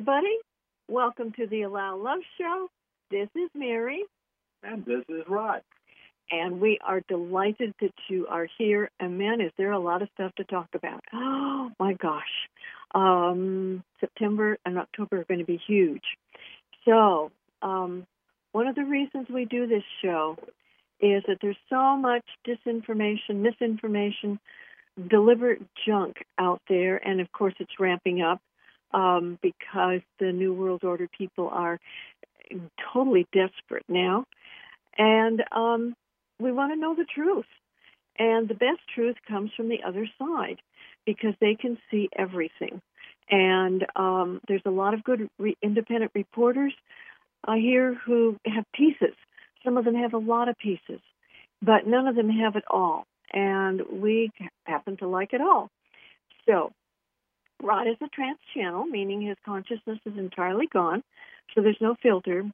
everybody. Welcome to the Allow Love Show. This is Mary. And this is Rod. And we are delighted that you are here. And man, is there a lot of stuff to talk about. Oh my gosh. Um, September and October are going to be huge. So, um, one of the reasons we do this show is that there's so much disinformation, misinformation, deliberate junk out there, and of course it's ramping up um, because the New World Order people are totally desperate now, and um, we want to know the truth. And the best truth comes from the other side because they can see everything. And um, there's a lot of good re- independent reporters uh, here who have pieces. Some of them have a lot of pieces, but none of them have it all. And we happen to like it all. So Rod is a trance channel, meaning his consciousness is entirely gone, so there's no filter.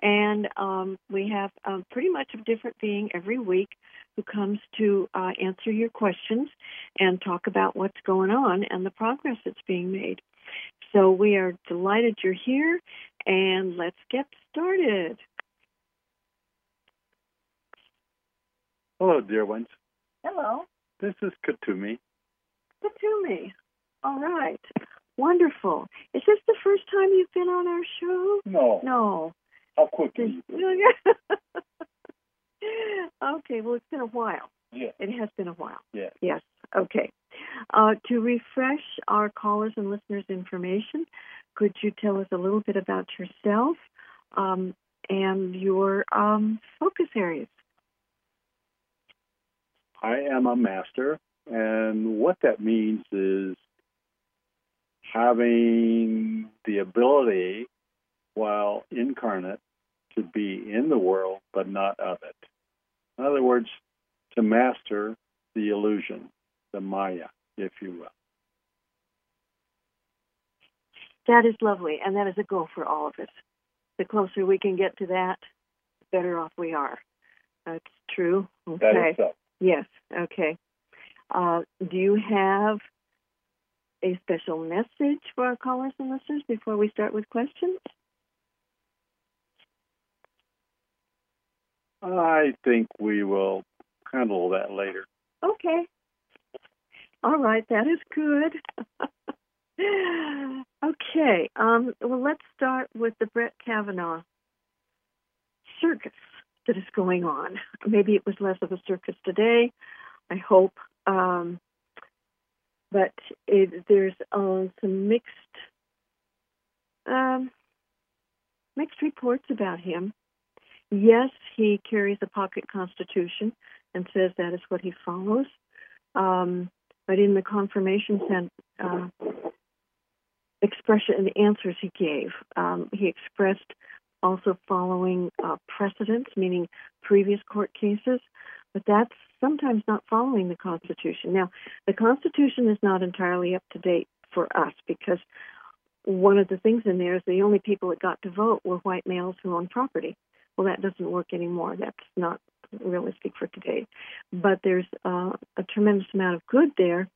And um, we have uh, pretty much a different being every week who comes to uh, answer your questions and talk about what's going on and the progress that's being made. So we are delighted you're here, and let's get started. Hello, dear ones. Hello. This is Kuthumi. Kuthumi. All right. Wonderful. Is this the first time you've been on our show? No. No. How quickly? okay, well, it's been a while. Yeah. It has been a while. Yeah. Yes. Okay. Uh, to refresh our callers and listeners' information, could you tell us a little bit about yourself um, and your um, focus areas? I am a master, and what that means is having the ability, while incarnate, to be in the world but not of it. In other words, to master the illusion, the Maya, if you will. That is lovely, and that is a goal for all of us. The closer we can get to that, the better off we are. That's true. Okay. That is so. Yes. Okay. Uh, do you have a special message for our callers and listeners before we start with questions? I think we will handle that later. Okay. All right, that is good. okay, um, well, let's start with the Brett Kavanaugh circus that is going on. Maybe it was less of a circus today, I hope. Um, but it, there's uh, some mixed um, mixed reports about him. Yes, he carries a pocket constitution and says that is what he follows. Um, but in the confirmation sent, uh, expression and the answers he gave, um, he expressed also following uh, precedents, meaning previous court cases, but that's sometimes not following the Constitution. Now, the Constitution is not entirely up to date for us because one of the things in there is the only people that got to vote were white males who owned property. Well, that doesn't work anymore. That's not realistic for today. But there's uh, a tremendous amount of good there.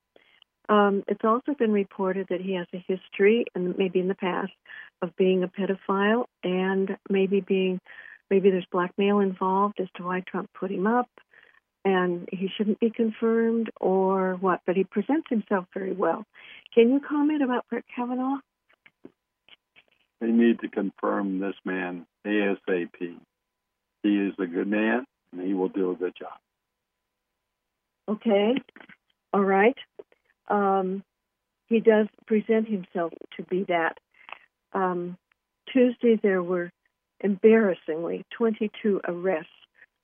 Um, it's also been reported that he has a history, and maybe in the past, of being a pedophile and maybe being, maybe there's blackmail involved as to why Trump put him up and he shouldn't be confirmed or what, but he presents himself very well. Can you comment about Brett Kavanaugh? They need to confirm this man ASAP. He is a good man, and he will do a good job. Okay, all right. Um, he does present himself to be that. Um, Tuesday, there were embarrassingly 22 arrests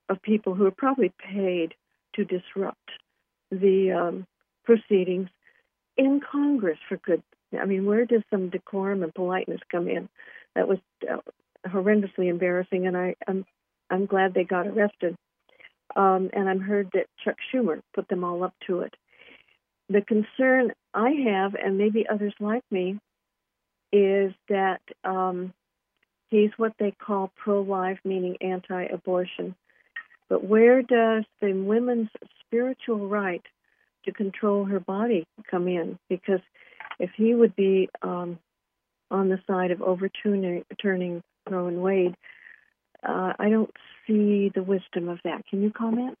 of people who are probably paid to disrupt the um, proceedings in Congress for good. I mean, where does some decorum and politeness come in? That was uh, horrendously embarrassing, and I, I'm I'm glad they got arrested. Um, and I'm heard that Chuck Schumer put them all up to it. The concern I have, and maybe others like me, is that um, he's what they call pro-life, meaning anti-abortion. But where does the woman's spiritual right to control her body come in? Because if he would be um, on the side of overturning turning Roe and Wade. Uh, I don't see the wisdom of that. Can you comment?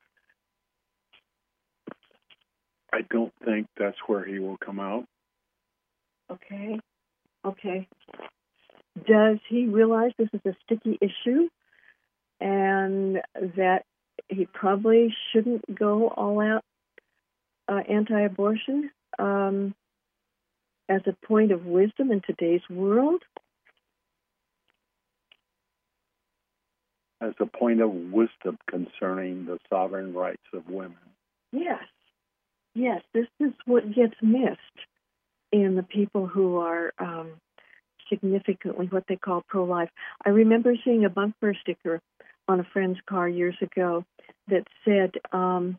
I don't think that's where he will come out. Okay. Okay. Does he realize this is a sticky issue and that he probably shouldn't go all out uh, anti abortion um, as a point of wisdom in today's world? As a point of wisdom concerning the sovereign rights of women. Yes. Yes, this is what gets missed in the people who are um, significantly what they call pro life. I remember seeing a bumper sticker on a friend's car years ago that said um,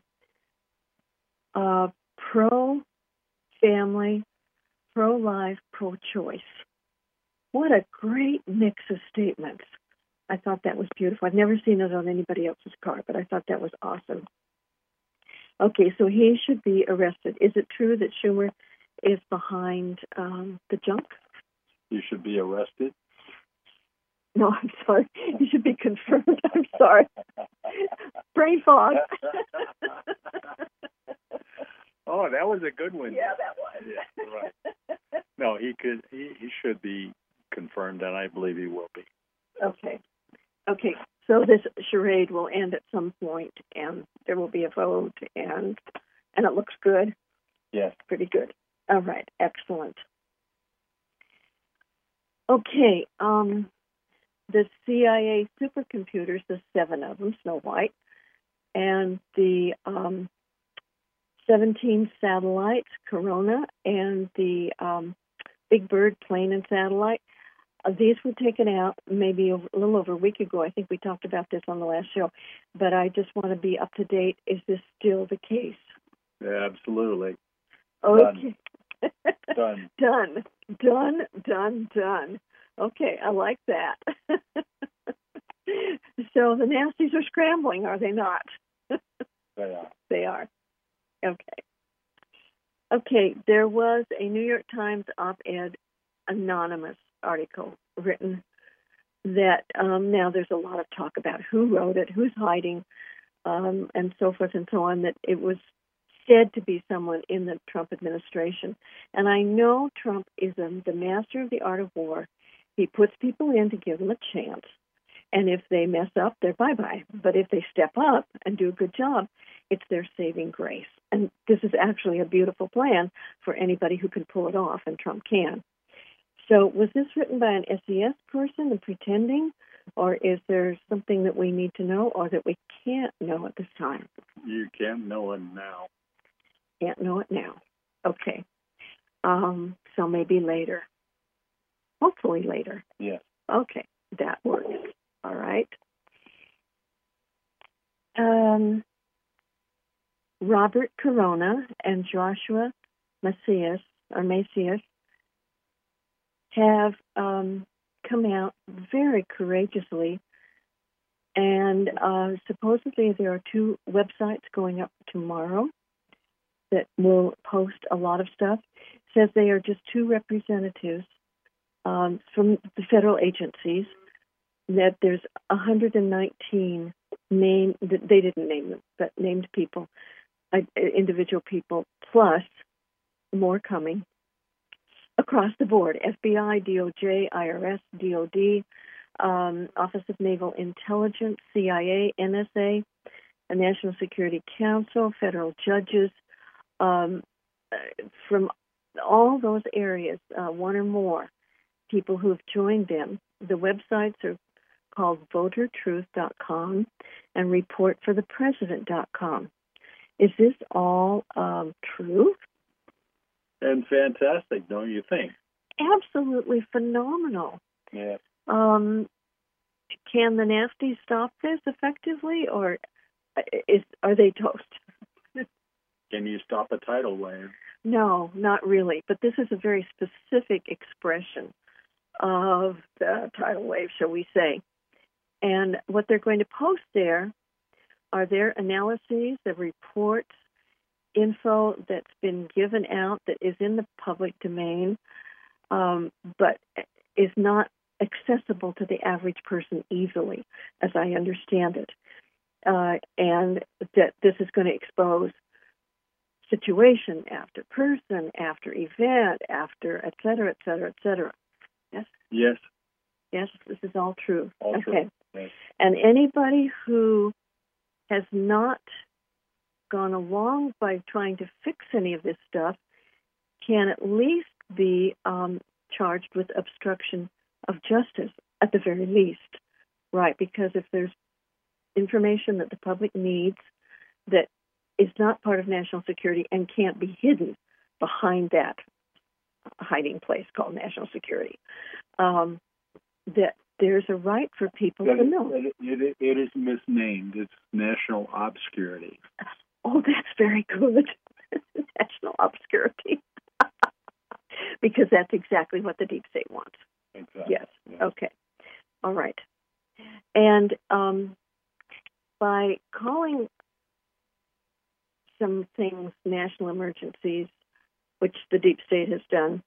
uh, pro family, pro life, pro choice. What a great mix of statements. I thought that was beautiful. I've never seen it on anybody else's car, but I thought that was awesome. Okay, so he should be arrested. Is it true that Schumer is behind um, the junk? You should be arrested. No, I'm sorry. You should be confirmed. I'm sorry. Brain fog. oh, that was a good one. Yeah, that was. Yeah, right. No, he could. He, he should be confirmed, and I believe he will be. Okay. Okay. So this charade will end at some point, and there will be a vote, and and it looks good. Yes. Pretty good. All right. Excellent. Okay. Um, the CIA supercomputers, the seven of them, Snow White, and the um, 17 satellites, Corona, and the um, Big Bird plane and satellite. Uh, these were taken out maybe a little over a week ago. I think we talked about this on the last show, but I just want to be up to date. Is this still the case? Yeah, absolutely. Okay. Done. done. Done. Done. Done. Okay, I like that. so the nasties are scrambling, are they not? They are. They are. Okay. Okay, there was a New York Times op ed anonymous article written that um, now there's a lot of talk about who wrote it, who's hiding, um, and so forth and so on, that it was said to be someone in the Trump administration. And I know Trump is a, the master of the art of war. He puts people in to give them a chance. And if they mess up, they're bye bye. But if they step up and do a good job, it's their saving grace. And this is actually a beautiful plan for anybody who can pull it off, and Trump can. So, was this written by an SES person and pretending, or is there something that we need to know or that we can't know at this time? You can't know it now. Can't know it now. Okay. Um, so maybe later. Hopefully later. Yes. Okay, that works. All right. Um, Robert Corona and Joshua Macias or Macias have um, come out very courageously, and uh, supposedly there are two websites going up tomorrow that will post a lot of stuff. It says they are just two representatives um, from the federal agencies. That there's 119 name they didn't name them, but named people, uh, individual people, plus more coming across the board: FBI, DOJ, IRS, DOD, um, Office of Naval Intelligence, CIA, NSA, a National Security Council, federal judges, um, from all those areas, uh, one or more people who have joined them. The websites are called votertruth.com and reportforthepresident.com. Is this all um, true? And fantastic, don't you think? Absolutely phenomenal. Yeah. Um, can the nasty stop this effectively, or is are they toast? Can you stop a tidal wave? No, not really. But this is a very specific expression of the tidal wave, shall we say. And what they're going to post there are their analyses, the reports, info that's been given out that is in the public domain. Um, but is not accessible to the average person easily, as I understand it, uh, and that this is going to expose situation after person after event after et cetera, et cetera, et cetera. Yes. Yes. This is all true. All okay. true. Yes. And anybody who has not gone along by trying to fix any of this stuff can at least be um, charged with obstruction of justice at the very least, right? Because if there's information that the public needs that is not part of national security and can't be hidden behind that hiding place called national security, um, that there's a right for people That to know. it- it- is misnamed. It's national obscurity. Oh, that's very good. national obscurity. because that's exactly what the deep state wants. Exactly. Yes. Okay. All right. And um, by calling some things national emergencies, which the deep state has done,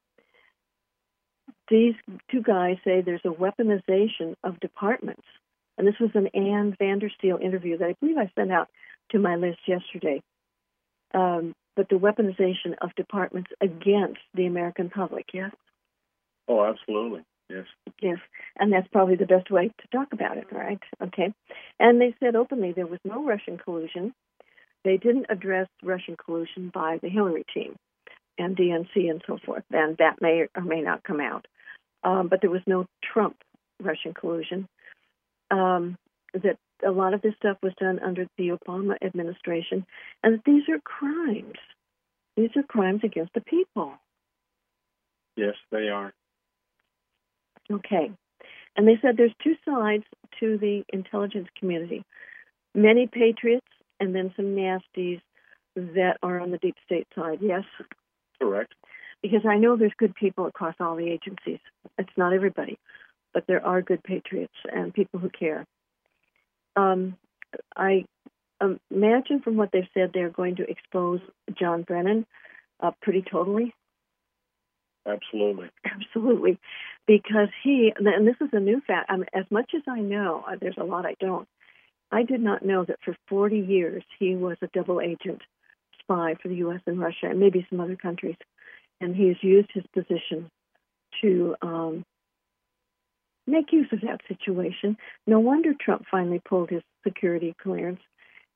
these two guys say there's a weaponization of departments. And this was an Ann Vandersteel interview that I believe I sent out to my list yesterday. Um, but the weaponization of departments against the American public, yes? Oh, absolutely. Yes. Yes, and that's probably the best way to talk about it, right? Okay. And they said openly there was no Russian collusion. They didn't address Russian collusion by the Hillary team and DNC and so forth, and that may or may not come out. Um, but there was no Trump Russian collusion. Um, that a lot of this stuff was done under the Obama administration, and that these are crimes. These are crimes against the people. Yes, they are. Okay. And they said there's two sides to the intelligence community many patriots and then some nasties that are on the deep state side. Yes? Correct. Because I know there's good people across all the agencies. It's not everybody, but there are good patriots and people who care. Um, I imagine from what they've said, they're going to expose John Brennan uh, pretty totally. Absolutely. Absolutely, because he and this is a new fact. I mean, as much as I know, uh, there's a lot I don't. I did not know that for 40 years he was a double agent spy for the U.S. and Russia, and maybe some other countries, and he has used his position to um, make use of that situation. No wonder Trump finally pulled his security clearance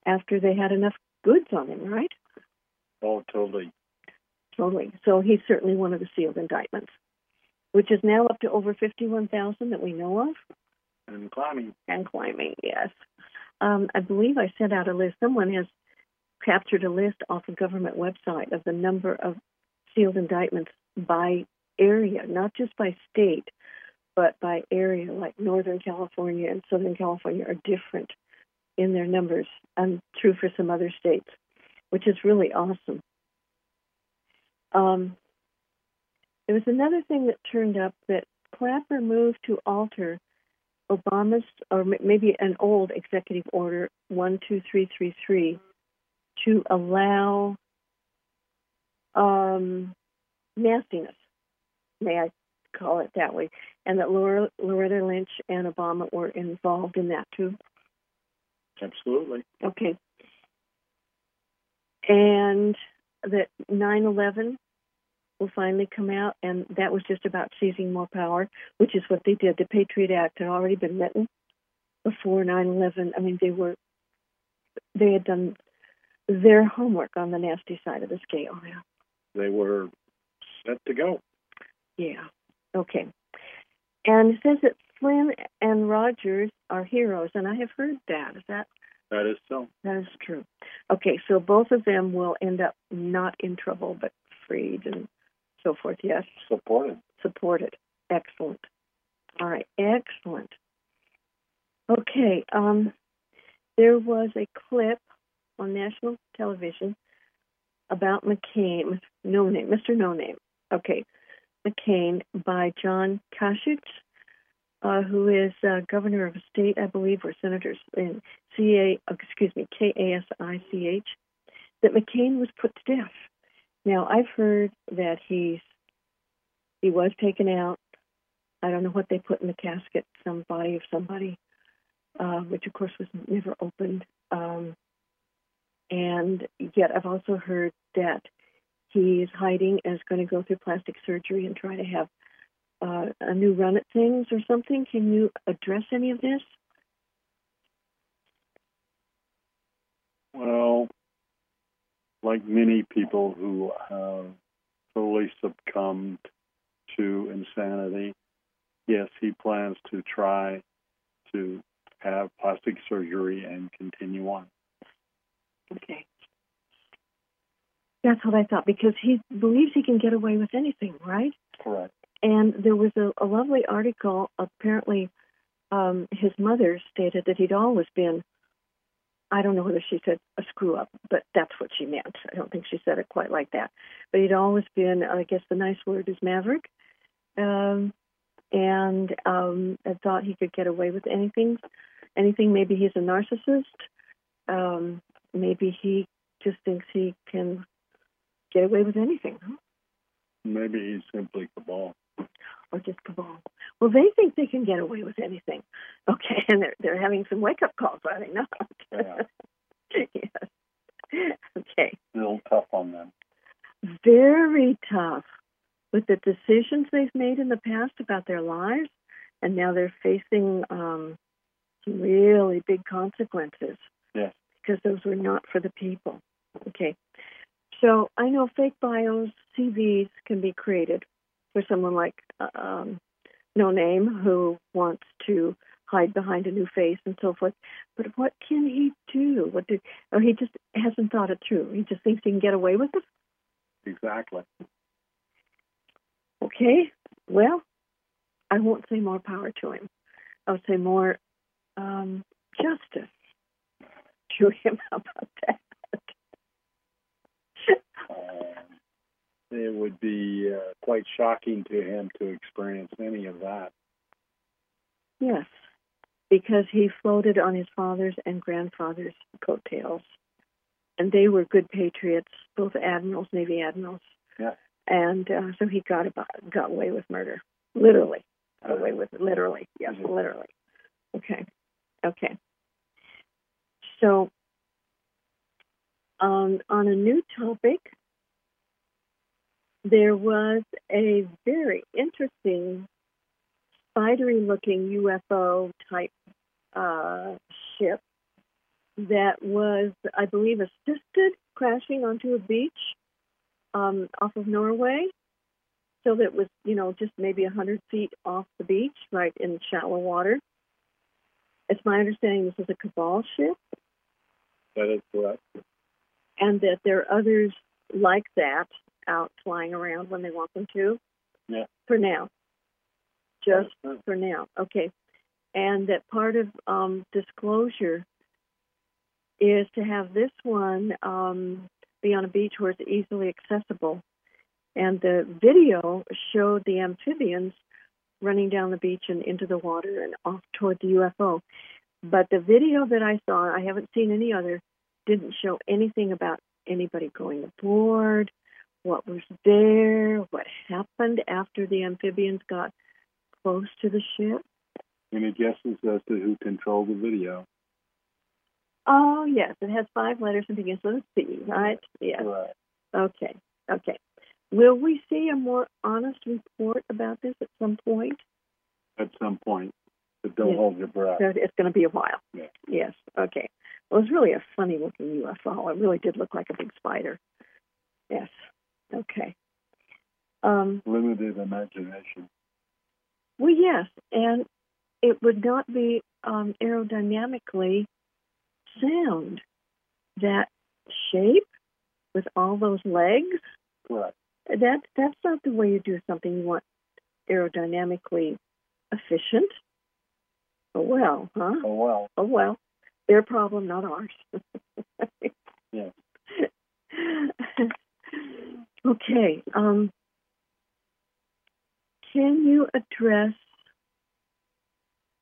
after they had enough goods on him, right? Oh, totally. Totally. So he's certainly one of the sealed indictments, which is now up to over 51,000 that we know of And climbing. and climbing, yes. Um, I believe I sent out a list. Someone has captured a list off a government website of the number of sealed indictments by area, not just by state, but by area. Like Northern California and Southern California are different in their numbers, and true for some other states, which is really awesome. Um, there was another thing that turned up that Clapper moved to alter Obama's, or maybe an old executive order 12333, to allow um, nastiness, may I call it that way, and that Laura, Loretta Lynch and Obama were involved in that too. Absolutely. Okay. And that 9 11 will finally come out, and that was just about seizing more power, which is what they did. The Patriot Act had already been written before 9 11. I mean, they were, they had done their homework on the nasty side of the scale. Yeah. They were set to go. Yeah. Okay. And it says that Flynn and Rogers are heroes, and I have heard that. Is that That is so. That is true. Okay, so both of them will end up not in trouble, but freed and so forth. Yes, Supported. supported. Excellent. All right, excellent. Okay, um, there was a clip on national television about McCain, no name, Mr. No Name. Okay, McCain by John Kasich, uh, who is uh, governor of a state, I believe, or senators in C A, excuse me, K A S I C H, that McCain was put to death. Now I've heard that he's he was taken out I don't know what they put in the casket, some body of somebody, uh, which of course was never opened. Um, and yet I've also heard that he's hiding is going to go through plastic surgery and try to have uh, a new run at things or something. Can you address any of this? Well, like many people who have totally succumbed to insanity, yes, he plans to try to have plastic surgery and continue on. Okay. That's what I thought because he believes he can get away with anything, right? Correct. And there was a, a lovely article. Apparently, um, his mother stated that he'd always been I don't know whether she said a screw up, but that's what she meant. I don't think she said it quite like that. But he'd always been, I guess the nice word is maverick, um, and um, I thought he could get away with anything. Anything. Maybe he's a narcissist. Um, maybe he just thinks he can get away with anything. Huh? Maybe he's simply cabal. Or just cabal. Well, they think they can get away with anything. Okay, and they're they're having some wake up calls, are they not? Yeah. yes. Okay. A little tough on them. Very tough with the decisions they've made in the past about their lives, and now they're facing um, some really big consequences. Yes. Because those were not for the people. Okay. So I know fake bios, CVs can be created for someone like uh, um, No Name who wants to hide behind a new face and so forth. But what can he do? What did, or he just hasn't thought it through. He just thinks he can get away with it. Exactly. Okay. Well, I won't say more power to him. I'll say more um, justice to him. About that? Um, it would be uh, quite shocking to him to experience any of that. Yes, because he floated on his father's and grandfather's coattails. And they were good patriots, both admirals, Navy admirals. Yeah. And uh, so he got about, got away with murder, literally. Got away with it, literally. Yes, literally. Okay. Okay. So, um, on a new topic, there was a very interesting spidery looking UFO type uh, ship that was, I believe, assisted crashing onto a beach um, off of Norway. So that was, you know, just maybe a 100 feet off the beach, right in shallow water. It's my understanding this is a Cabal ship That is correct. and that there are others like that out flying around when they want them to. Yeah. For now. Just for now. Okay. And that part of um, disclosure is to have this one um, be on a beach where it's easily accessible. And the video showed the amphibians running down the beach and into the water and off toward the UFO. But the video that I saw, I haven't seen any other, didn't show anything about anybody going aboard, what was there, what happened after the amphibians got close to the ship. Any guesses as to who controlled the video? Oh, yes, it has five letters and begins with a C, right? Yes. Right. Okay. Okay. Will we see a more honest report about this at some point? At some point, but don't Yeah. hold your breath. It's going to be a while. Yeah. Yes. Okay. Well, it was really a funny looking UFO. It really did look like a big spider. Yes. Okay. Um, Limited imagination. well, yes, and it would not be um, aerodynamically sound. That shape with all those legs. Correct. That that's not the way you do something. You want aerodynamically efficient. Oh well, huh? Oh well. Oh well, their problem, not ours. Yeah. okay. Um, can you address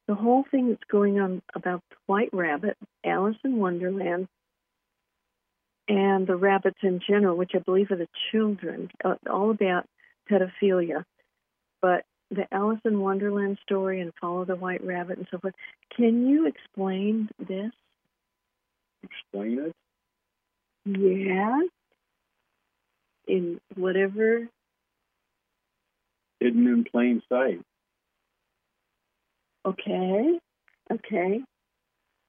the whole thing that's going on about the White Rabbit, Alice in Wonderland, and the rabbits in general, which I believe are the children, uh, all about pedophilia. But the Alice in Wonderland story and Follow the White Rabbit and so forth. Can you explain this? Explain it. Yes. In whatever. Hidden in plain sight. Okay. Okay.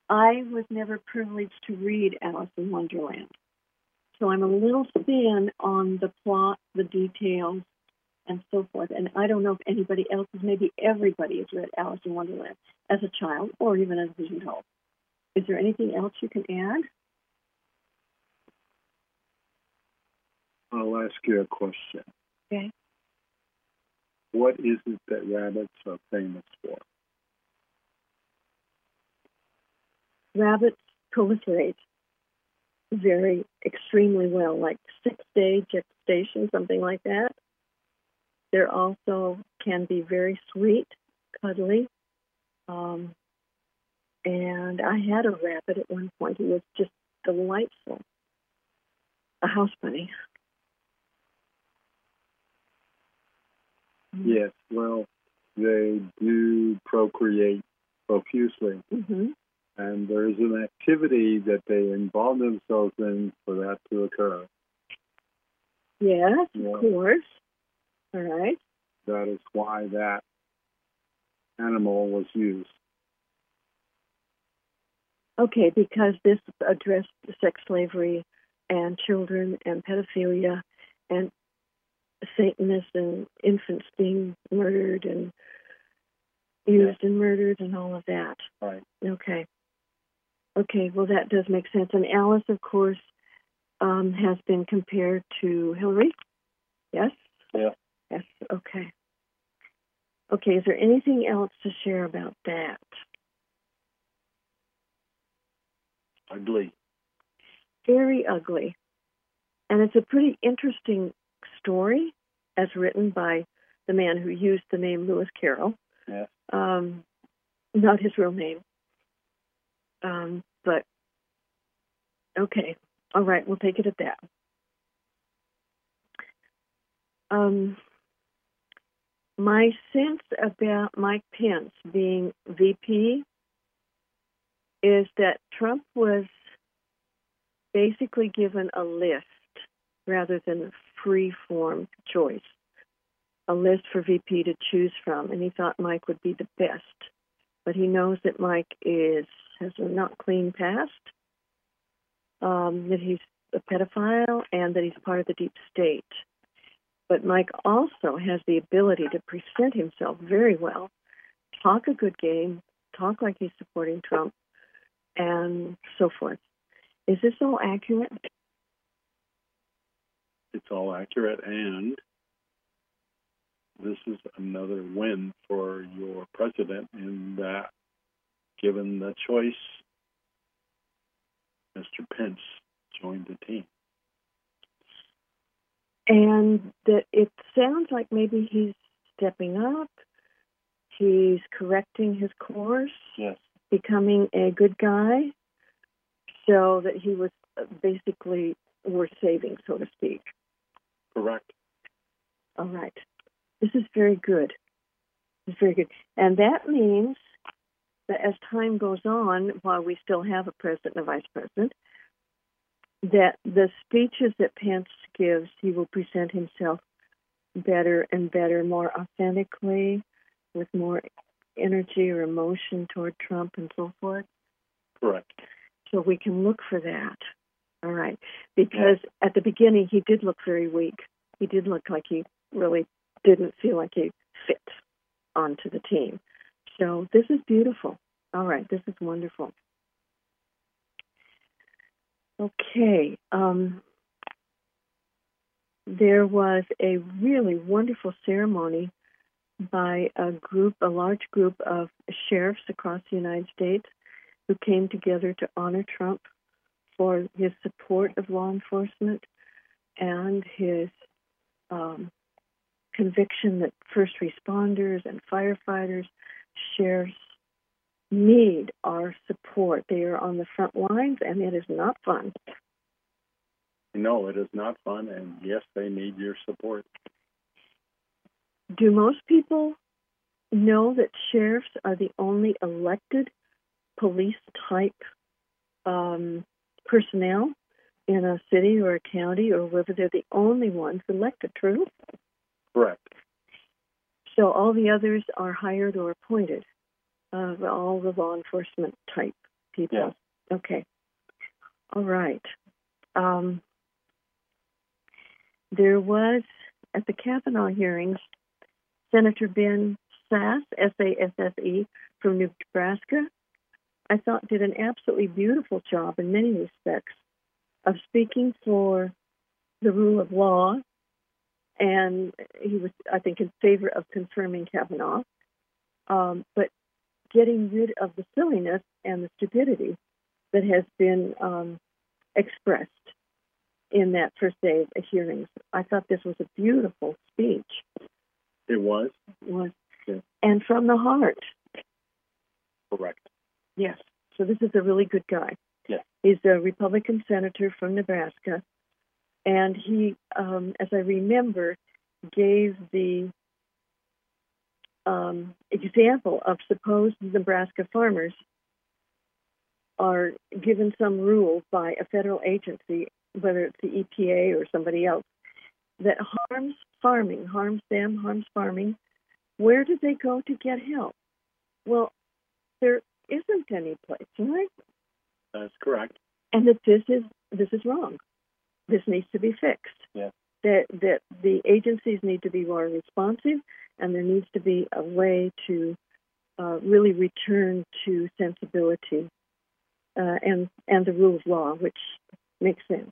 I was never privileged to read Alice in Wonderland. So I'm a little thin on the plot, the details, and so forth. And I don't know if anybody else, maybe everybody has read Alice in Wonderland as a child or even as a adult. Is there anything else you can add? I'll ask you a question. Okay. What is it that rabbits are famous for? rabbits proliferate very extremely well, like six day gestation, something like that. They're also can be very sweet, cuddly. Um, and I had a rabbit at one point. He was just delightful. A house bunny. Yes, well, they do procreate profusely. Mm-hmm and there's an activity that they involve themselves in for that to occur. Yes, yeah. of course. All right. That is why that animal was used. Okay, because this addressed sex slavery and children and pedophilia and Satanists and infants being murdered and used yeah. and murdered and all of that. Right. Okay. Okay, well, that does make sense. And Alice, of course, um, has been compared to Hillary. Yes? Yeah. Yes, okay. Okay, is there anything else to share about that? Ugly. Very ugly. And it's a pretty interesting story as written by the man who used the name Lewis Carroll. Yeah. Um, not his real name. Um, but okay, all right, we'll take it at that. Um, my sense about Mike Pence being VP is that Trump was basically given a list rather than a free form choice, a list for VP to choose from, and he thought Mike would be the best. But he knows that Mike is has a not clean past, um, that he's a pedophile, and that he's part of the deep state. But Mike also has the ability to present himself very well, talk a good game, talk like he's supporting Trump, and so forth. Is this all accurate? It's all accurate, and this is another win for your president in that given the choice, Mr. Pence joined the team. And that it sounds like maybe he's stepping up. He's correcting his course. Yes. Becoming a good guy, so that he was uh, basically worth saving, so to speak. Correct. All right. This is very good. It's very good. And that means that as time goes on, while we still have a president and a vice president, that the speeches that Pence gives, he will present himself better and better, more authentically, with more energy or emotion toward Trump and so forth. Correct. So we can look for that. All right. Because yeah. at the beginning, he did look very weak. He did look like he really didn't feel like he fit onto the team. So this is beautiful. All right, this is wonderful. Okay. Um, there was a really wonderful ceremony by a group, a large group of sheriffs across the United States who came together to honor Trump for his support of law enforcement and his um, conviction that first responders and firefighters, sheriffs need our support. They are on the front lines, and it is not fun. No, it is not fun, and yes, they need your support. Do most people know that sheriffs are the only elected police type um, personnel in a city or a county or whether they're the only ones elected, true? Correct. So all the others are hired or appointed, uh, all the law enforcement type people. Okay. All right. Um, there was, at the Kavanaugh hearings, Senator Ben Sasse, S A S S E, from New Nebraska, I thought did an absolutely beautiful job in many respects of speaking for the rule of law. And he was, I think, in favor of confirming Kavanaugh, um, but getting rid of the silliness and the stupidity that has been um, expressed in that first day of hearings. I thought this was a beautiful speech. It was? It was Yeah. and from the heart. Correct. Yes. So this is a really good guy. Yes. He's a Republican senator from Nebraska, and he, um, as I remember, gave the um, example of suppose Nebraska farmers are given some rule by a federal agency, whether it's the EPA or somebody else, that harms farming, harms them, harms farming. Where do they go to get help? Well, there isn't any place, right? That's correct. And that this is this is wrong. This needs to be fixed. Yeah. That that the agencies need to be more responsive, and there needs to be a way to uh, really return to sensibility uh, and and the rule of law, which makes sense.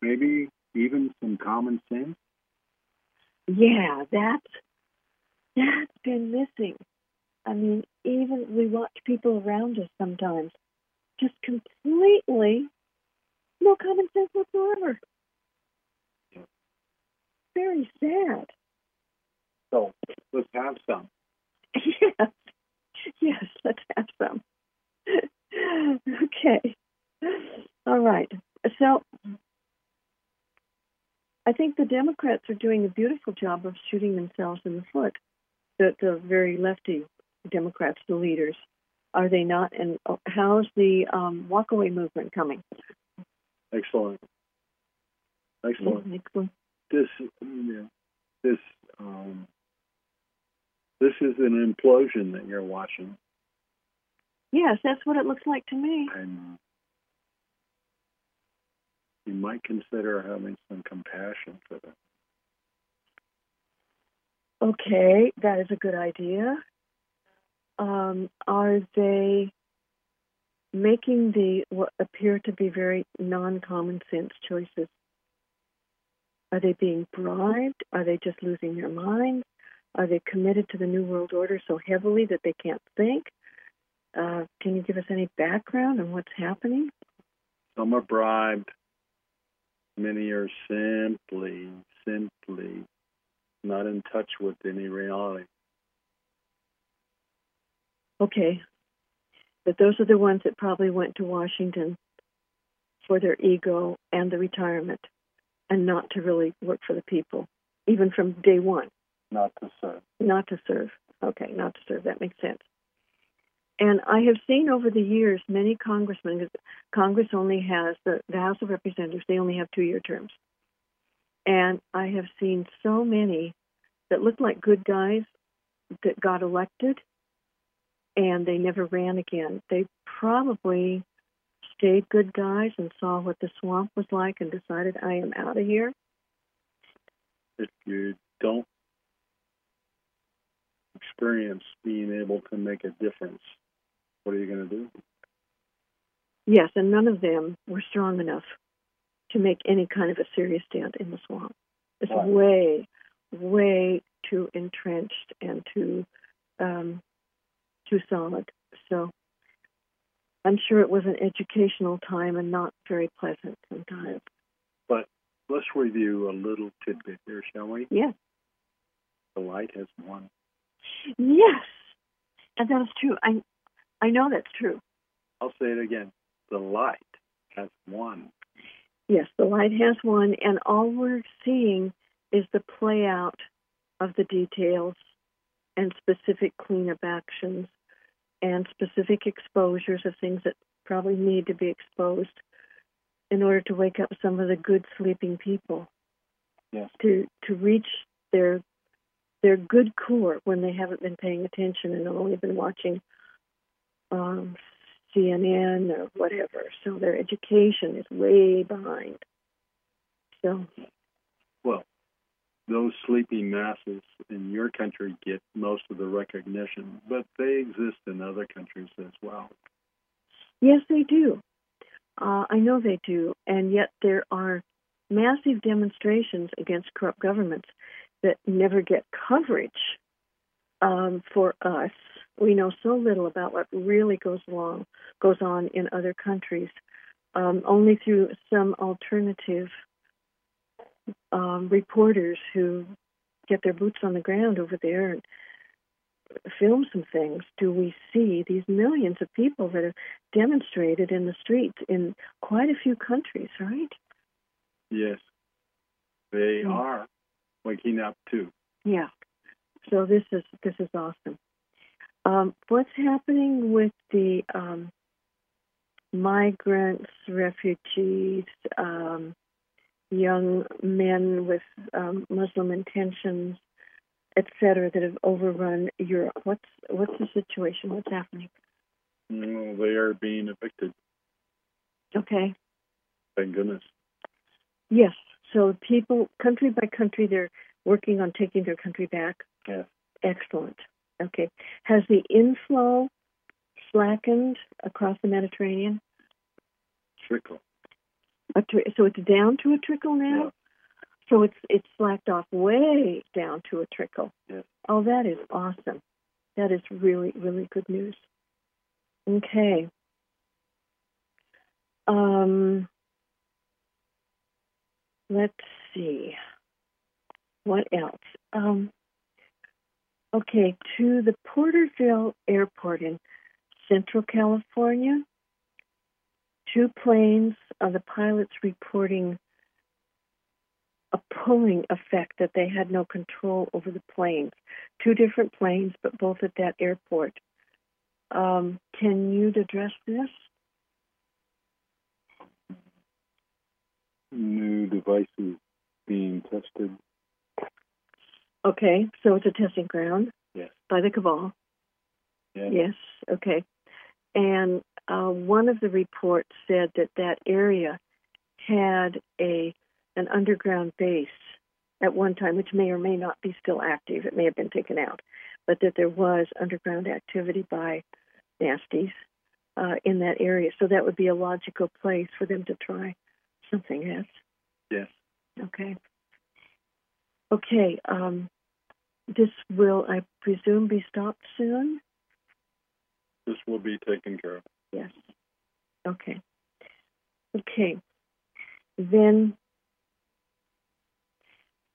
Maybe even some common sense. Yeah, that's that's been missing. I mean, even we watch people around us sometimes just completely no common sense whatsoever. Very sad. So let's have some. Yes, yes, let's have some. okay. All right. So I think the Democrats are doing a beautiful job of shooting themselves in the foot. The, the very lefty Democrats, the leaders, are they not? And oh, how's the um, walkaway movement coming? Excellent. Excellent. Excellent. This, yeah, this, um, this is an implosion that you're watching, Yes, that's what it looks like to me. and you might consider having some compassion for them. Okay, that is a good idea. Um, are they making the what appear to be very non-common sense choices? Are they being bribed? Are they just losing their minds? Are they committed to the New World Order so heavily that they can't think? Uh, can you give us any background on what's happening? Some are bribed. Many are simply, simply not in touch with any reality. Okay, but those are the ones that probably went to Washington for their ego and the retirement and not to really work for the people, even from day one. Not to serve. Not to serve. Okay, not to serve. That makes sense. And I have seen over the years many congressmen, because Congress only has, the, the House of Representatives, they only have two year terms. And I have seen so many that looked like good guys that got elected and they never ran again. They probably stayed good guys and saw what the swamp was like and decided, I am out of here. If you don't experience being able to make a difference, what are you going to do? Yes, and none of them were strong enough to make any kind of a serious stand in the swamp. It's way, way too entrenched and too um, too solid. So I'm sure it was an educational time and not very pleasant sometimes. But let's review a little tidbit here, shall we? Yes, The light has won. yes, and that is true. I I know that's true. I'll say it again. The light has won. Yes, the light has won, and all we're seeing is the play out of the details and specific cleanup actions and specific exposures of things that probably need to be exposed in order to wake up some of the good sleeping people. Yes. To to reach their their good core when they haven't been paying attention and only been watching um, CNN or whatever. So their education is way behind. So. Well, those sleeping masses in your country get most of the recognition, but they exist in other countries as well. Yes, they do. Uh, I know they do, and yet there are massive demonstrations against corrupt governments that never get coverage um, for us. We know so little about what really goes along goes on in other countries, um, only through some alternative um, reporters who get their boots on the ground over there and film some things do we see these millions of people that have demonstrated in the streets in quite a few countries, right? Yes, they mm. are waking up too. Yeah. So this is this is awesome. Um, what's happening with the um, migrants, refugees, um, young men with um, Muslim intentions, etc., that have overrun Europe? What's what's the situation? What's happening? Well, they are being evicted. Okay. Thank goodness. Yes. So people, country by country, they're working on taking their country back. Yeah. Excellent. Okay. Has the inflow slackened across the Mediterranean? Trickle. So it's down to a trickle now. Yeah. So it's it's slacked off way down to a trickle. Yeah. Oh, that is awesome. That is really really good news. Okay. Um, let's see. What else? Um, okay, to the Porterville Airport in Central California, two planes, uh, the pilots reporting a pulling effect that they had no control over the planes. Two different planes, but both at that airport. Um, can you address this? New devices being tested Okay, so it's a testing ground. Yes. By the cabal. Yes. Yes. Okay. And uh, one of the reports said that that area had a an underground base at one time, which may or may not be still active. It may have been taken out, but that there was underground activity by nasties uh, in that area. So that would be a logical place for them to try something. Yes. Yes. Okay. Okay, um, this will, I presume, be stopped soon? This will be taken care of. Yes. Okay. Okay. Then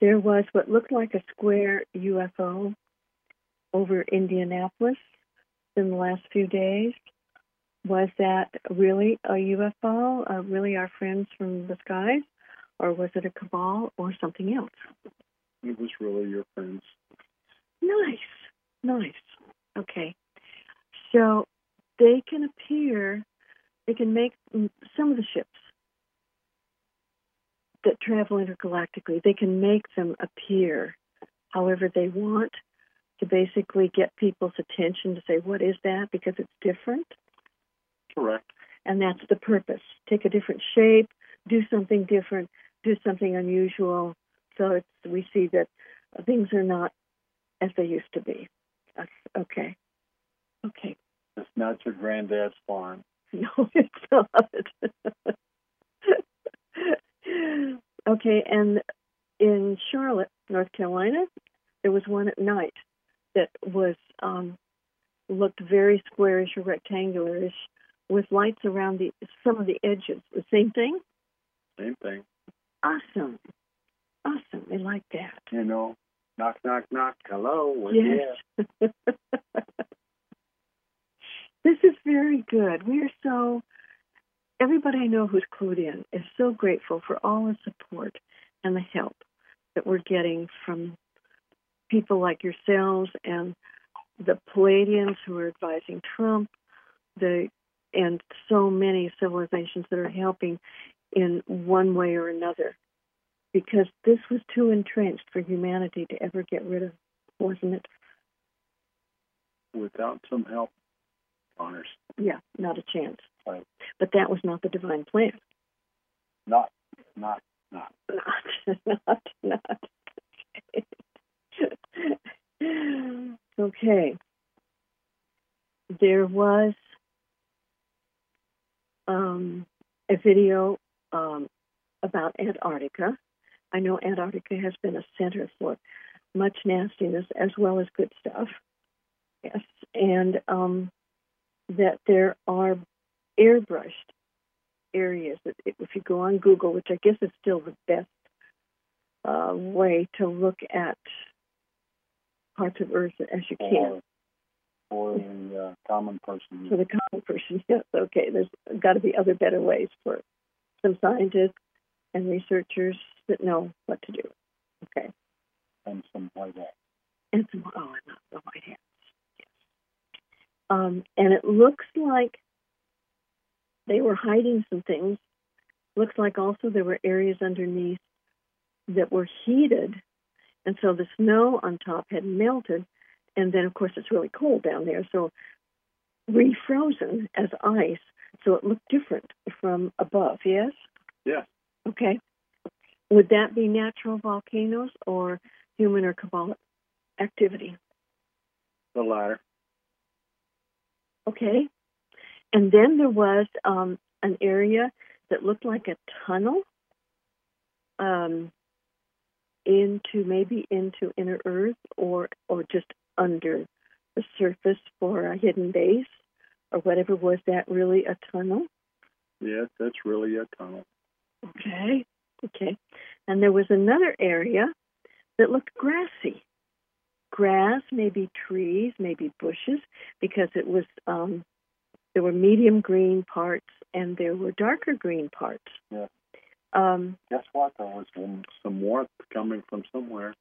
there was what looked like a square UFO over Indianapolis in the last few days. Was that really a UFO, uh, really our friends from the skies, or was it a cabal or something else? It was really your friends. Nice, nice. Okay. So they can appear, they can make some of the ships that travel intergalactically, they can make them appear however they want to basically get people's attention to say, what is that? Because it's different. Correct. And that's the purpose. Take a different shape, do something different, do something unusual, so it's, we see that things are not as they used to be. That's okay. Okay. It's not your granddad's farm. No, it's not. okay, and in Charlotte, North Carolina, there was one at night that was um, looked very squarish or rectangularish with lights around the some of the edges. The same thing. Same thing. Awesome. Awesome. They like that. You know, knock, knock, knock. Hello. Yes. this is very good. We are so, everybody I know who's clued in is so grateful for all the support and the help that we're getting from people like yourselves and the Pleiadians who are advising Trump, the and so many civilizations that are helping in one way or another, because this was too entrenched for humanity to ever get rid of, wasn't it? Without some help, honors. Yeah, not a chance. Right. But that was not the divine plan. Not, not, not. Not, not, not. okay. There was um, a video um, about Antarctica. I know Antarctica has been a center for much nastiness as well as good stuff. Yes, and um, that there are airbrushed areas. That if you go on Google, which I guess is still the best uh, way to look at parts of Earth as you can. For the uh, common person. For the common person, yes. Okay, there's got to be other better ways for some scientists and researchers that know what to do. Okay. And some white hats. And some, oh, and not the white hats. Um, and it looks like they were hiding some things. Looks like also there were areas underneath that were heated, and so the snow on top had melted, and then of course it's really cold down there, so refrozen as ice, so it looked different from above. Yes. Yes. Okay. Would that be natural volcanoes or human or Kabbalah activity? The latter. Okay. And then there was um, an area that looked like a tunnel um, into maybe into inner earth or or just under the surface for a hidden base or whatever was that really a tunnel? Yes that's really a tunnel. Okay okay. And there was another area that looked grassy grass maybe trees maybe bushes because it was um there were medium green parts and there were darker green parts yeah um, Guess what? There was some, warmth coming from somewhere.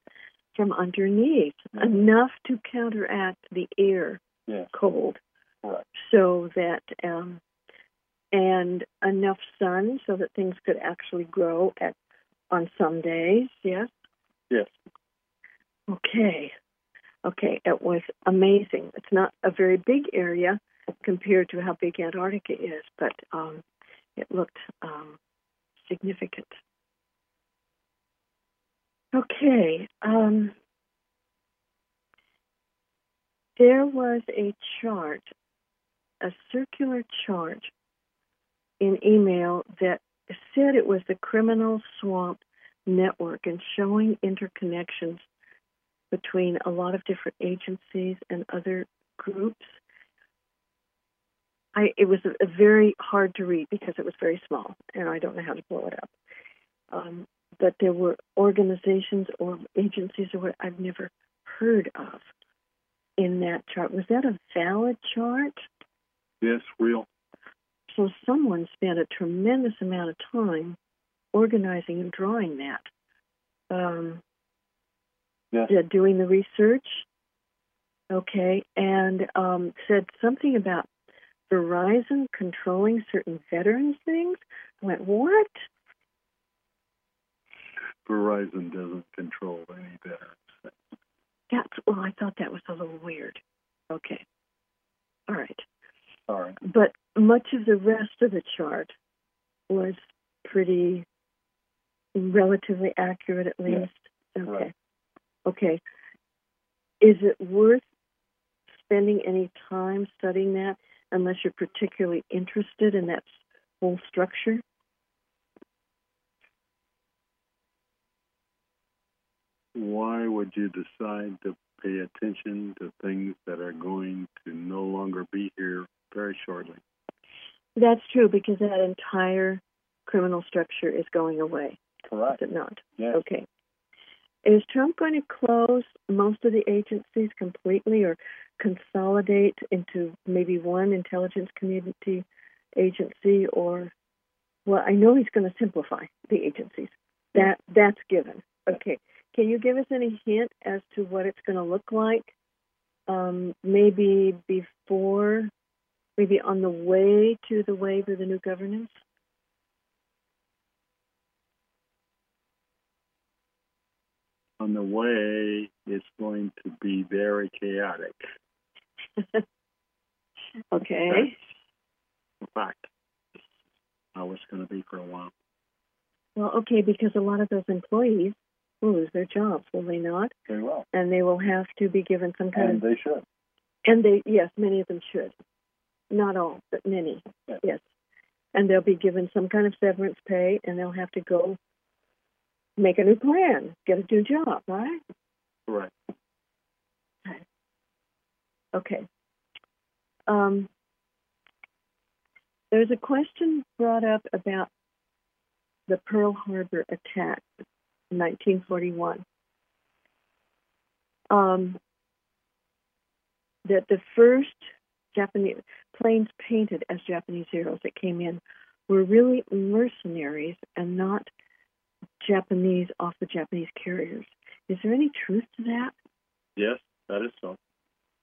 From underneath, mm-hmm. enough to counteract the air yes. cold. Right. So that, um, and enough sun so that things could actually grow at on some days. Yes. Yes. Okay. Okay. It was amazing. It's not a very big area compared to how big Antarctica is, but um, it looked um, significant. Okay. Um, there was a chart, a circular chart in email that said it was the criminal swamp network and showing interconnections between a lot of different agencies and other groups. I, it was a, a very hard to read because it was very small, and I don't know how to blow it up. Um, but there were organizations or agencies or what I've never heard of in that chart. Was that a valid chart? Yes, real. So someone spent a tremendous amount of time organizing and drawing that. Um, yes. Doing the research. Okay, and um, said something about Verizon controlling certain veterans things. I went, what? Verizon doesn't control any veterans things. That's well, I thought that was a little weird. Okay. All right. Sorry. But much of the rest of the chart was pretty relatively accurate at least. Yes. Okay. Right. Okay. Is it worth spending any time studying that? unless you're particularly interested in that whole structure? Why would you decide to pay attention to things that are going to no longer be here very shortly? That's true because that entire criminal structure is going away. Correct. Is it not? Yes. Okay. Is Trump going to close most of the agencies completely or consolidate into maybe one intelligence community agency or well I know he's going to simplify the agencies. That that's given. Okay. Can you give us any hint as to what it's going to look like? Um, maybe before, maybe on the way to the wave of the new governance? On the way, it's going to be very chaotic. okay. In fact, how it's going to be for a while. Well, okay, because a lot of those employees will lose their jobs, will they not? Very well. And they will have to be given some kind And of. they should. And they, yes, many of them should. Not all, but many. Yes. Yes. And they'll be given some kind of severance pay, and they'll have to go make a new plan, get a new job, right? Correct. Okay. Um, there's a question brought up about the Pearl Harbor attack in 1941. Um, that the first Japanese planes painted as Japanese heroes that came in were really mercenaries and not Japanese off the Japanese carriers. Is there any truth to that? Yes, that is so.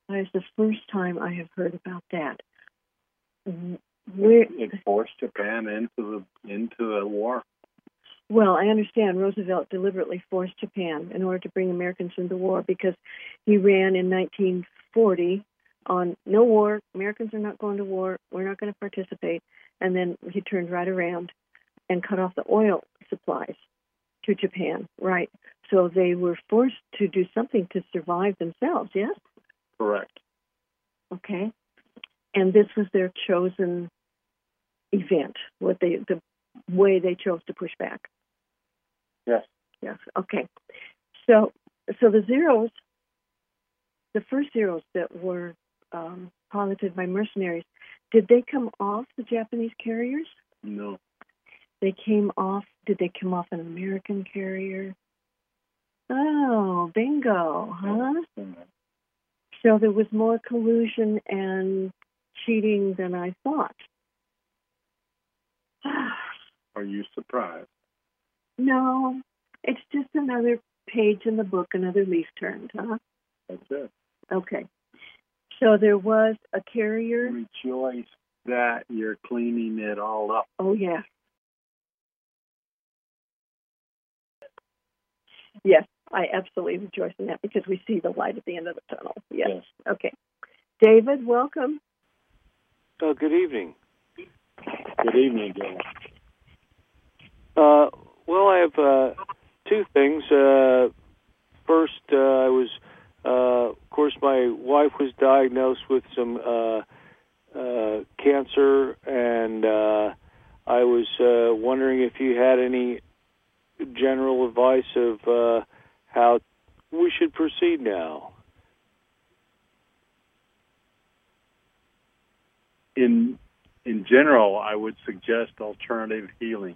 That is the first time I have heard about that. Where, It forced Japan into the into the war. well, I understand Roosevelt deliberately forced Japan in order to bring Americans into war because he ran in 1940 on no war, Americans are not going to war, we're not going to participate, and then he turned right around and cut off the oil supplies to Japan, right? So they were forced to do something to survive themselves, yes? Correct. Okay. And this was their chosen event, what they the way they chose to push back. Yes. Yes. Okay. So so the zeros the first zeros that were um, piloted by mercenaries, did they come off the Japanese carriers? No. They came off did they come off an American carrier? Oh, bingo, huh? So there was more collusion and cheating than I thought. Are you surprised? no, it's just another page in the book, another leaf turned, huh? That's it. Okay. So there was a carrier. Rejoice that you're cleaning it all up. Oh, yeah. Yes, I absolutely rejoice in that because we see the light at the end of the tunnel. Yes. Okay. David, welcome. Uh, good evening. Good evening, Joe. Uh, well, I have uh, two things. Uh, first, uh, I was, uh, of course, my wife was diagnosed with some uh, uh, cancer, and uh, I was uh, wondering if you had any general advice of uh, how we should proceed now. In in general, I would suggest alternative healing.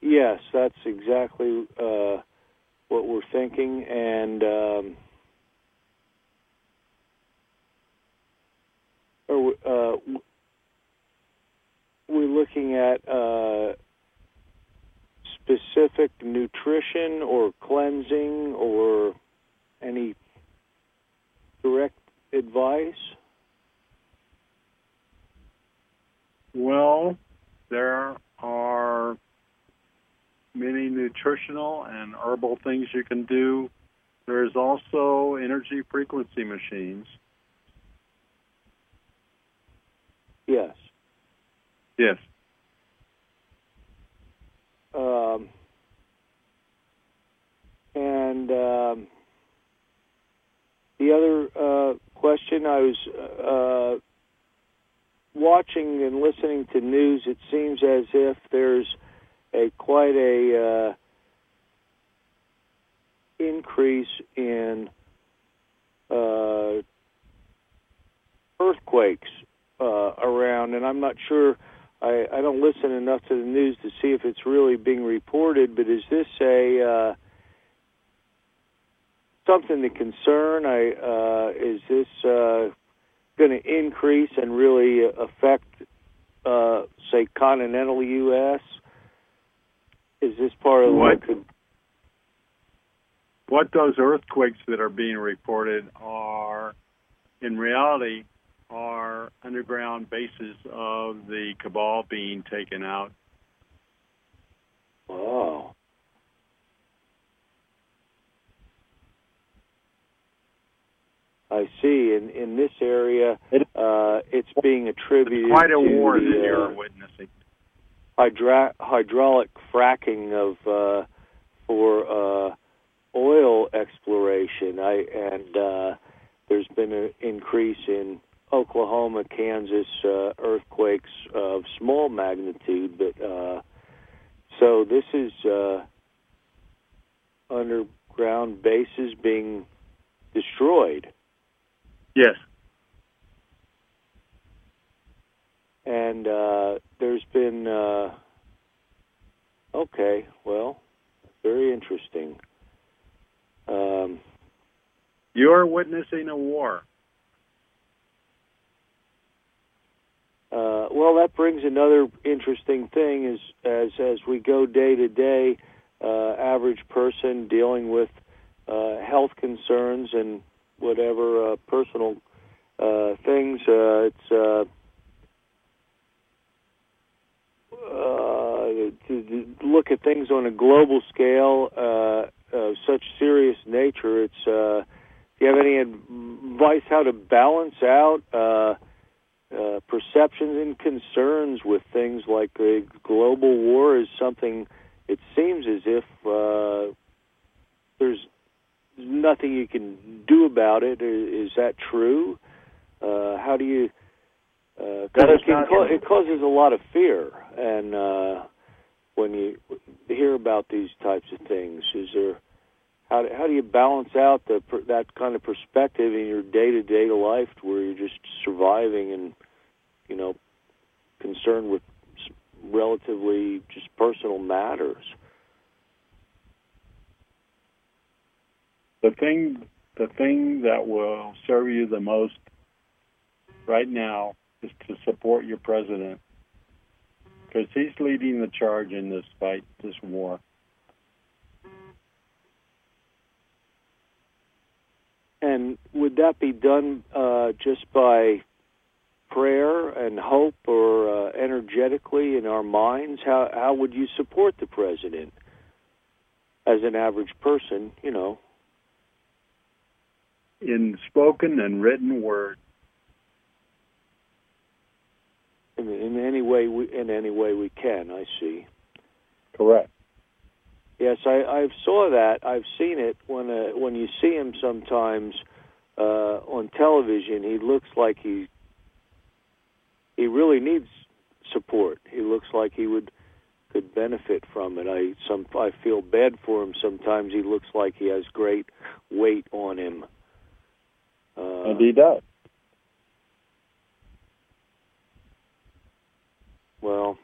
Yes, that's exactly uh, what we're thinking, and um, are we, uh, we're looking at uh, specific nutrition or cleansing or any direct advice. Well, there are many nutritional and herbal things you can do. There's also energy frequency machines. Yes. Yes. Um, and um, the other uh, question, I was uh, watching and listening to news. It seems as if there's a quite a uh, increase in uh, earthquakes uh, around, and I'm not sure. I, I don't listen enough to the news to see if it's really being reported, but is this a uh, something to concern? I uh, is this uh, going to increase and really affect, uh, say, continental U.S.? Is this part of What? could? what those earthquakes that are being reported are, in reality, are underground bases of the cabal being taken out. Wow. I see. In in this area, uh, it's being attributed It's quite a to war the, that uh, you're witnessing. hydra- hydraulic fracking of uh, for uh, oil exploration. I and uh, there's been an increase in Oklahoma, Kansas uh, earthquakes of small magnitude, but uh, so this is uh, underground bases being destroyed. Yes. and uh, there's been uh, okay, well, very interesting. Um, You're witnessing a war. uh, well, that brings another interesting thing is as as we go day to day, uh, average person dealing with uh, health concerns and whatever uh, personal uh, things. Uh, it's uh, uh, to, to look at things on a global scale uh, of such serious nature. It's uh, do you have any advice how to balance out uh, uh, perceptions and concerns with things like a global war is something? It seems as if uh, there's nothing you can do about it. Is, is that true? Uh, how do you? Uh, 'cause That is it, not ca- it causes a lot of fear, and uh, when you hear about these types of things, is there how do, how do you balance out the that kind of perspective in your day to day life, where you're just surviving and you know concerned with relatively just personal matters? The thing, the thing that will serve you the most right now is to support your president because he's leading the charge in this fight, this war. And would that be done uh, just by prayer and hope, or uh, energetically in our minds? How how would you support the president as an average person? You know, In spoken and written word, in, in any way we in any way we can. I see. correct. Yes, I I saw that. I've seen it when uh, when you see him sometimes uh, on television. He looks like he he really needs support. He looks like he would could benefit from it. I some I feel bad for him sometimes. He looks like he has great weight on him. Uh, and he does. Well,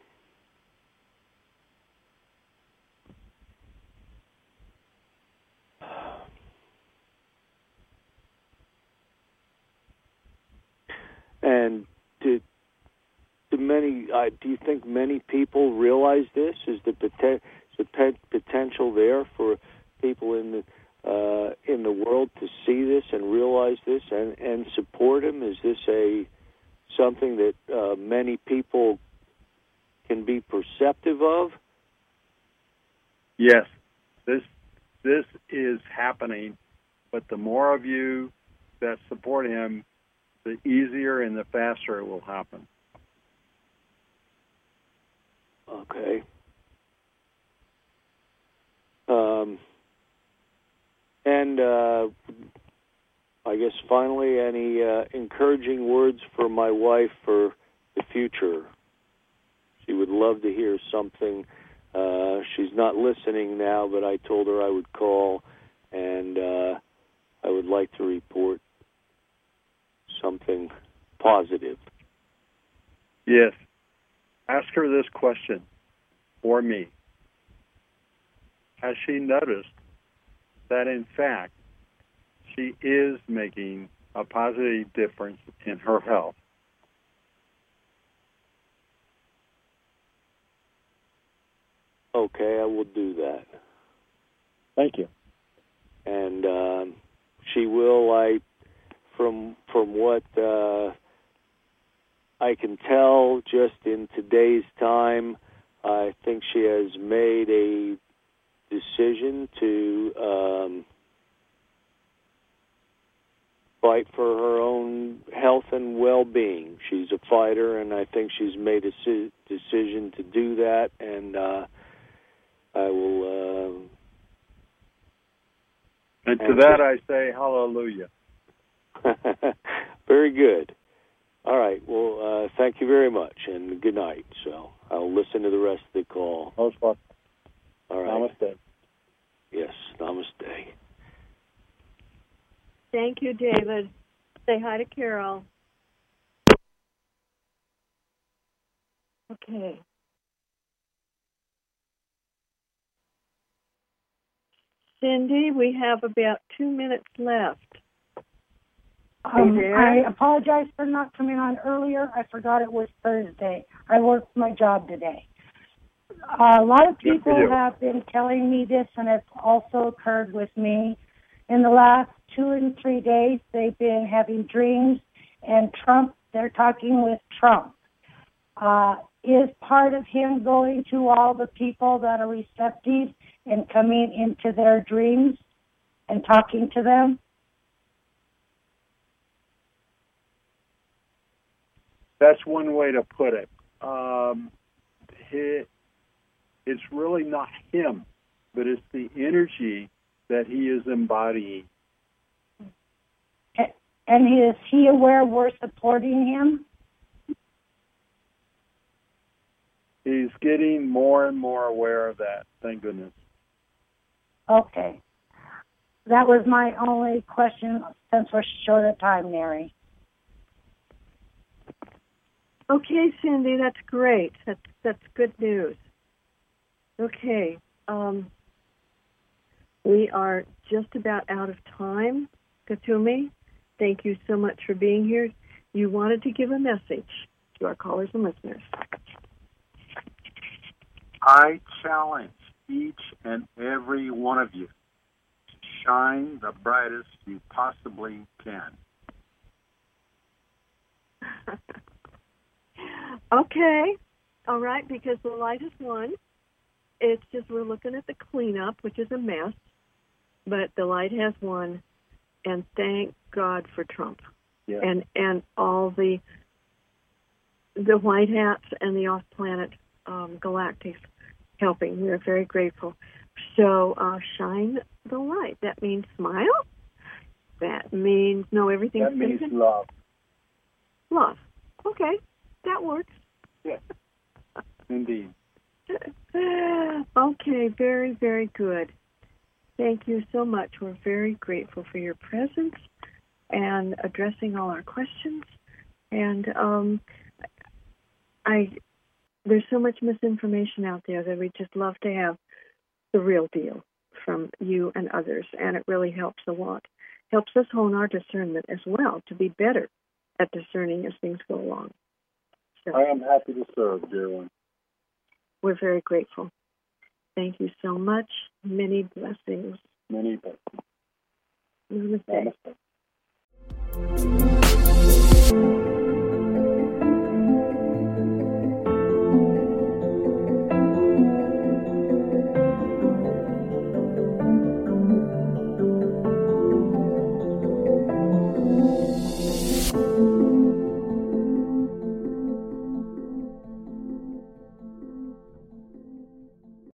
and do, do many? Uh, do you think many people realize this? Is the poten- is the pe- potential there for people in the uh, in the world to see this and realize this and and support him? Is this a something that uh, many people can be perceptive of? Yes, this this is happening, but the more of you that support him, the easier and the faster it will happen. Okay. Um, and uh, I guess finally, any uh, encouraging words for my wife for the future? She would love to hear something. Uh, she's not listening now, but I told her I would call, and uh, I would like to report something positive. Yes. Ask her this question for me. Has she noticed that in fact she is making a positive difference in her health? Okay, I will do that. Thank you. and um, she will. I from from what uh, I can tell, just in today's time, I think she has made a decision to um, fight for her own health and well-being. She's a fighter, and I think she's made a si- decision to do that. And uh, I will. And to that I say hallelujah. Uh, very good. All right. Well, uh, thank you very much, and good night. So I'll listen to the rest of the call. Most welcome. All right. Namaste. Yes. Namaste. Thank you, David. Say hi to Carol. Okay. Cindy, we have about two minutes left. Um. I apologize for not coming on earlier. I forgot it was Thursday. I worked my job today. A lot of people have been telling me this, and it's also occurred with me. In the last two and three days, they've been having dreams, and Trump, they're talking with Trump. Uh, is part of him going to all the people that are receptive and coming into their dreams and talking to them? That's one way to put it. Um, he, it's really not him, but it's the energy that he is embodying. And is he aware we're supporting him? He's getting more and more aware of that. Thank goodness. Okay. That was my only question since we're short of time, Mary. Okay, Cindy, that's great. That's that's good news. Okay, um, we are just about out of time. Kuthumi, thank you so much for being here. You wanted to give a message to our callers and listeners. I challenge each and every won of you to shine the brightest you possibly can. okay, all right, because the light is one. It's just we're looking at the cleanup, which is a mess, but the light has won, and thank God for Trump. Yeah. and and all the the white hats and the off planet um, galactics helping. We are very grateful. So uh, shine the light. That means smile. That means know everything's that means and- love. love. Okay, that works. Yes. Indeed. okay, very very good. Thank you so much. We're very grateful for your presence and addressing all our questions. And um, I, there's so much misinformation out there that we just love to have the real deal from you and others, and it really helps a lot. Helps us hone our discernment as well to be better at discerning as things go along. So I am happy to serve, dear one. We're very grateful. Thank you so much. Many blessings. Many blessings. Namaste. Namaste.